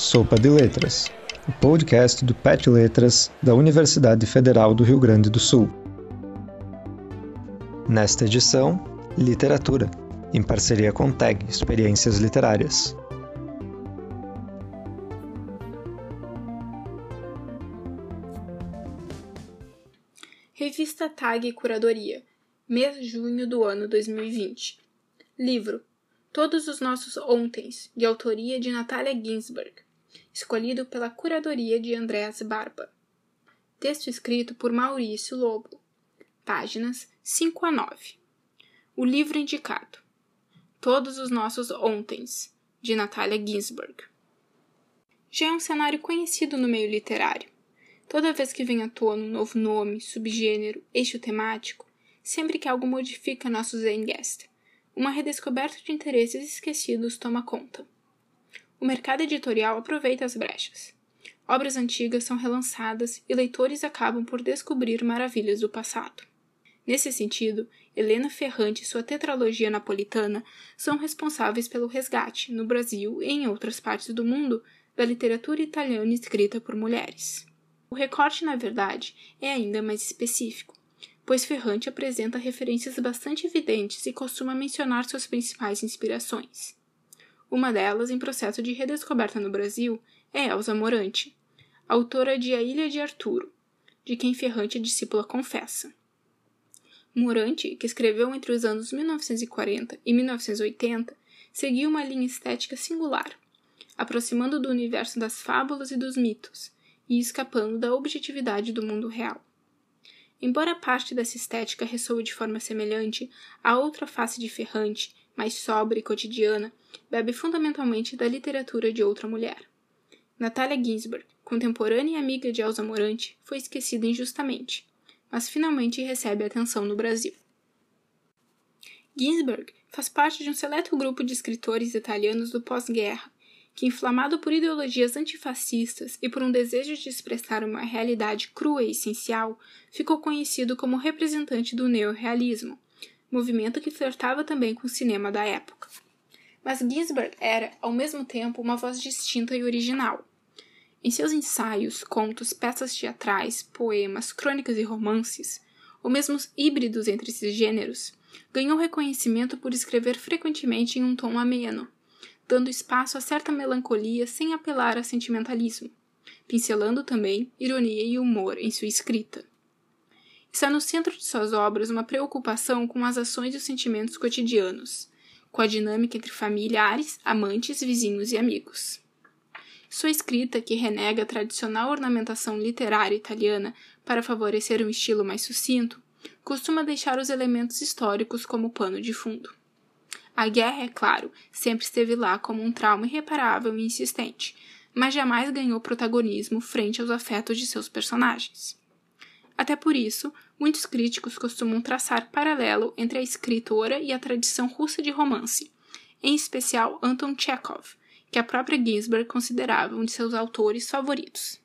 Sopa de Letras, o podcast do PET Letras da Universidade Federal do Rio Grande do Sul. Nesta edição, Literatura, em parceria com TAG Experiências Literárias. Revista TAG Curadoria, mês de junho do ano 2020. Livro Todos os Nossos Ontens, de autoria de Natalia Ginsberg, escolhido pela curadoria de Andréas Barba. Texto escrito por Maurício Lobo. Páginas 5 a 9. O livro indicado. Todos os Nossos Ontens, de Natalia Ginsberg. Já é um cenário conhecido no meio literário. Toda vez que vem à tona um novo nome, subgênero, eixo temático, sempre que algo modifica nosso Zeitgeist, uma redescoberta de interesses esquecidos toma conta. O mercado editorial aproveita as brechas. Obras antigas são relançadas e leitores acabam por descobrir maravilhas do passado. Nesse sentido, Helena Ferrante e sua tetralogia napolitana são responsáveis pelo resgate, no Brasil e em outras partes do mundo, da literatura italiana escrita por mulheres. O recorte, na verdade, é ainda mais específico, pois Ferrante apresenta referências bastante evidentes e costuma mencionar suas principais inspirações. Uma delas, em processo de redescoberta no Brasil, é Elsa Morante, autora de A Ilha de Arturo, de quem Ferrante é discípula confessa. Morante, que escreveu entre os anos 1940 e 1980, seguiu uma linha estética singular, aproximando do universo das fábulas e dos mitos, e escapando da objetividade do mundo real. Embora parte dessa estética ressoe de forma semelhante, a outra face de Ferrante, mais sóbria e cotidiana, bebe fundamentalmente da literatura de outra mulher. Natalia Ginsberg, contemporânea e amiga de Elsa Morante, foi esquecida injustamente, mas finalmente recebe atenção no Brasil. Ginsberg faz parte de um seleto grupo de escritores italianos do pós-guerra que, inflamado por ideologias antifascistas e por um desejo de expressar uma realidade crua e essencial, ficou conhecido como representante do neorrealismo, movimento que flertava também com o cinema da época. Mas Ginsberg era, ao mesmo tempo, uma voz distinta e original. Em seus ensaios, contos, peças teatrais, poemas, crônicas e romances, ou mesmo híbridos entre esses gêneros, ganhou reconhecimento por escrever frequentemente em um tom ameno, dando espaço a certa melancolia sem apelar a sentimentalismo, pincelando também ironia e humor em sua escrita. Está no centro de suas obras uma preocupação com as ações e os sentimentos cotidianos, com a dinâmica entre familiares, amantes, vizinhos e amigos. Sua escrita, que renega a tradicional ornamentação literária italiana para favorecer um estilo mais sucinto, costuma deixar os elementos históricos como pano de fundo. A guerra, é claro, sempre esteve lá como um trauma irreparável e insistente, mas jamais ganhou protagonismo frente aos afetos de seus personagens. Até por isso, muitos críticos costumam traçar paralelo entre a escritora e a tradição russa de romance, em especial Anton Chekhov, que a própria Ginsberg considerava um de seus autores favoritos.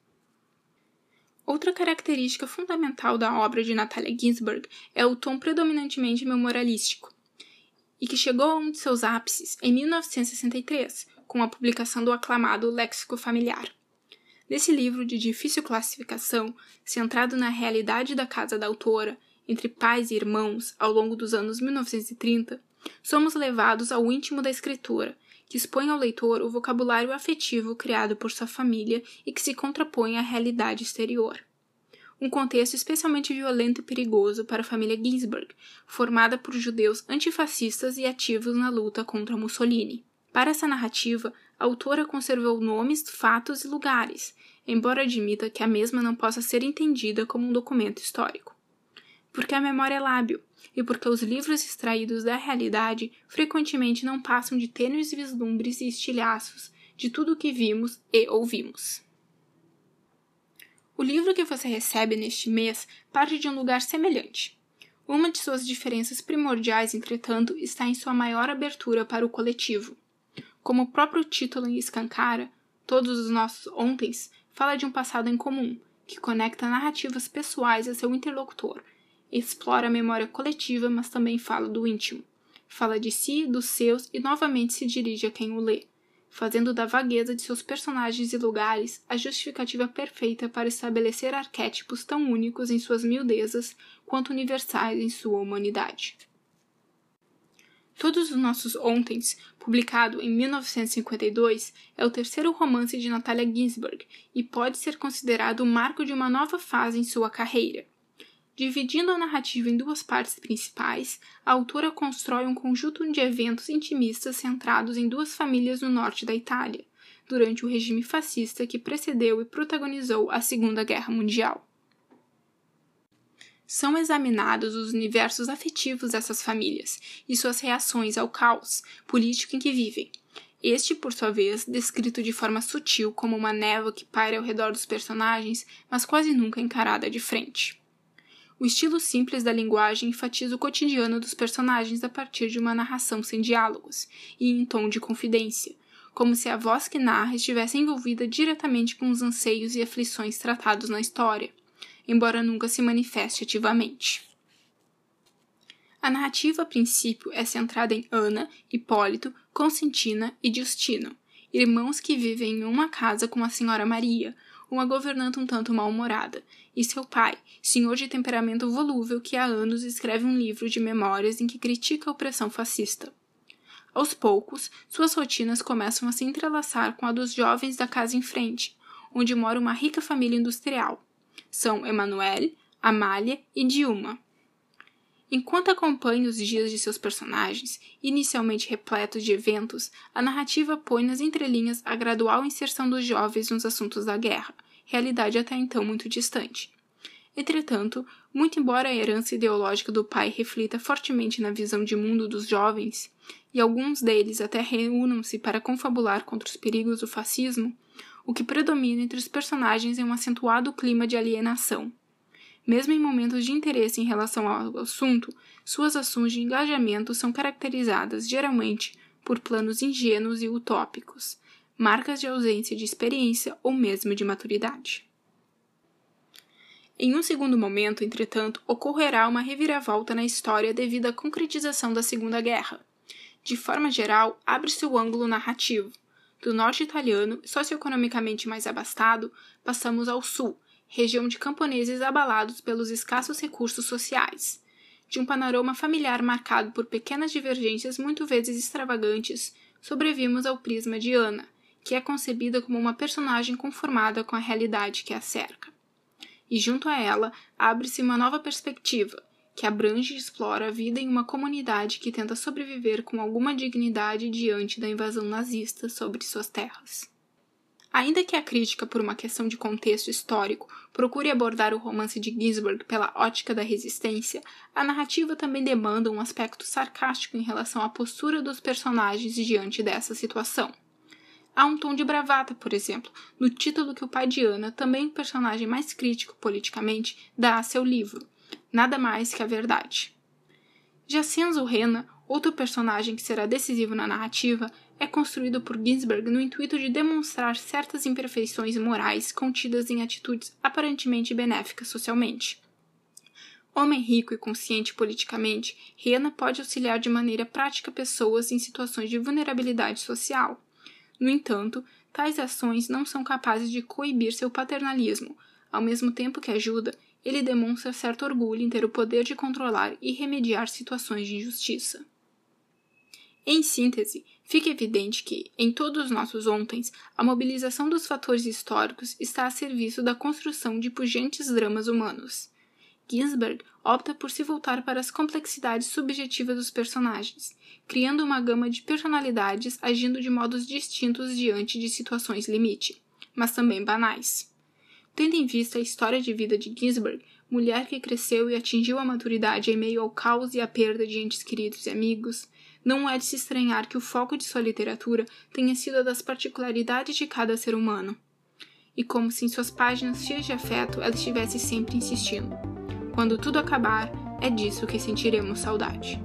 Outra característica fundamental da obra de Natalia Ginsberg é o tom predominantemente memorialístico, e que chegou a um de seus ápices em 1963, com a publicação do aclamado Léxico Familiar. Nesse livro de difícil classificação, centrado na realidade da casa da autora, entre pais e irmãos, ao longo dos anos 1930, somos levados ao íntimo da escritora, que expõe ao leitor o vocabulário afetivo criado por sua família e que se contrapõe à realidade exterior um contexto especialmente violento e perigoso para a família Ginsberg, formada por judeus antifascistas e ativos na luta contra Mussolini. Para essa narrativa, a autora conservou nomes, fatos e lugares, embora admita que a mesma não possa ser entendida como um documento histórico. Porque a memória é lábil, e porque os livros extraídos da realidade frequentemente não passam de tênues vislumbres e estilhaços de tudo o que vimos e ouvimos. O livro que você recebe neste mês parte de um lugar semelhante. Uma de suas diferenças primordiais, entretanto, está em sua maior abertura para o coletivo. Como o próprio título escancara, Todos os Nossos Ontens fala de um passado em comum, que conecta narrativas pessoais a seu interlocutor, explora a memória coletiva, mas também fala do íntimo. Fala de si, dos seus e novamente se dirige a quem o lê. fazendo da vagueza de seus personagens e lugares a justificativa perfeita para estabelecer arquétipos tão únicos em suas miudezas quanto universais em sua humanidade. Todos os Nossos Ontens, publicado em 1952, é o terceiro romance de Natalia Ginsburg e pode ser considerado o marco de uma nova fase em sua carreira. Dividindo a narrativa em duas partes principais, a autora constrói um conjunto de eventos intimistas centrados em duas famílias no norte da Itália, durante o regime fascista que precedeu e protagonizou a Segunda Guerra Mundial são examinados os universos afetivos dessas famílias e suas reações ao caos político em que vivem. Este, por sua vez, descrito de forma sutil como uma névoa que paira ao redor dos personagens, mas quase nunca encarada de frente. O estilo simples da linguagem enfatiza o cotidiano dos personagens a partir de uma narração sem diálogos e em tom de confidência, como se a voz que narra estivesse envolvida diretamente com os anseios e aflições tratados na história embora nunca se manifeste ativamente. A narrativa, a princípio, é centrada em Ana, Hipólito, Constantina e Justino, irmãos que vivem em uma casa com a senhora Maria, uma governanta um tanto mal-humorada, e seu pai, senhor de temperamento volúvel que há anos escreve um livro de memórias em que critica a opressão fascista. Aos poucos, suas rotinas começam a se entrelaçar com a dos jovens da casa em frente, onde mora uma rica família industrial, são Emanuele, Amália e Dilma. Enquanto acompanha os dias de seus personagens, inicialmente repletos de eventos, a narrativa põe nas entrelinhas a gradual inserção dos jovens nos assuntos da guerra, realidade até então muito distante. Entretanto, muito embora a herança ideológica do pai reflita fortemente na visão de mundo dos jovens, e alguns deles até reúnam-se para confabular contra os perigos do fascismo, o que predomina entre os personagens é um acentuado clima de alienação. Mesmo em momentos de interesse em relação ao assunto, suas ações de engajamento são caracterizadas, geralmente, por planos ingênuos e utópicos, marcas de ausência de experiência ou mesmo de maturidade. Em um segundo momento, entretanto, ocorrerá uma reviravolta na história devido à concretização da Segunda Guerra. De forma geral, abre-se o ângulo narrativo, do norte italiano, socioeconomicamente mais abastado, passamos ao sul, região de camponeses abalados pelos escassos recursos sociais. De um panorama familiar marcado por pequenas divergências muito vezes extravagantes, sobrevimos ao prisma de Ana, que é concebida como uma personagem conformada com a realidade que a cerca. E junto a ela abre-se uma nova perspectiva, que abrange e explora a vida em uma comunidade que tenta sobreviver com alguma dignidade diante da invasão nazista sobre suas terras. Ainda que a crítica, por uma questão de contexto histórico, procure abordar o romance de Ginsberg pela ótica da resistência, a narrativa também demanda um aspecto sarcástico em relação à postura dos personagens diante dessa situação. Há um tom de bravata, por exemplo, no título que o pai de Ana, também o personagem mais crítico politicamente, dá a seu livro, nada mais que a verdade. Já Senzo Rena, outro personagem que será decisivo na narrativa, é construído por Ginsberg no intuito de demonstrar certas imperfeições morais contidas em atitudes aparentemente benéficas socialmente. Homem rico e consciente politicamente, Rena pode auxiliar de maneira prática pessoas em situações de vulnerabilidade social. No entanto, tais ações não são capazes de coibir seu paternalismo, ao mesmo tempo que ajuda, ele demonstra certo orgulho em ter o poder de controlar e remediar situações de injustiça. Em síntese, fica evidente que, em todos os nossos ontens, a mobilização dos fatores históricos está a serviço da construção de pujantes dramas humanos. Ginsberg opta por se voltar para as complexidades subjetivas dos personagens, criando uma gama de personalidades agindo de modos distintos diante de situações limite, mas também banais. Tendo em vista a história de vida de Ginsberg, mulher que cresceu e atingiu a maturidade em meio ao caos e à perda de entes queridos e amigos, não é de se estranhar que o foco de sua literatura tenha sido a das particularidades de cada ser humano. E como se em suas páginas cheias de afeto ela estivesse sempre insistindo: quando tudo acabar, é disso que sentiremos saudade.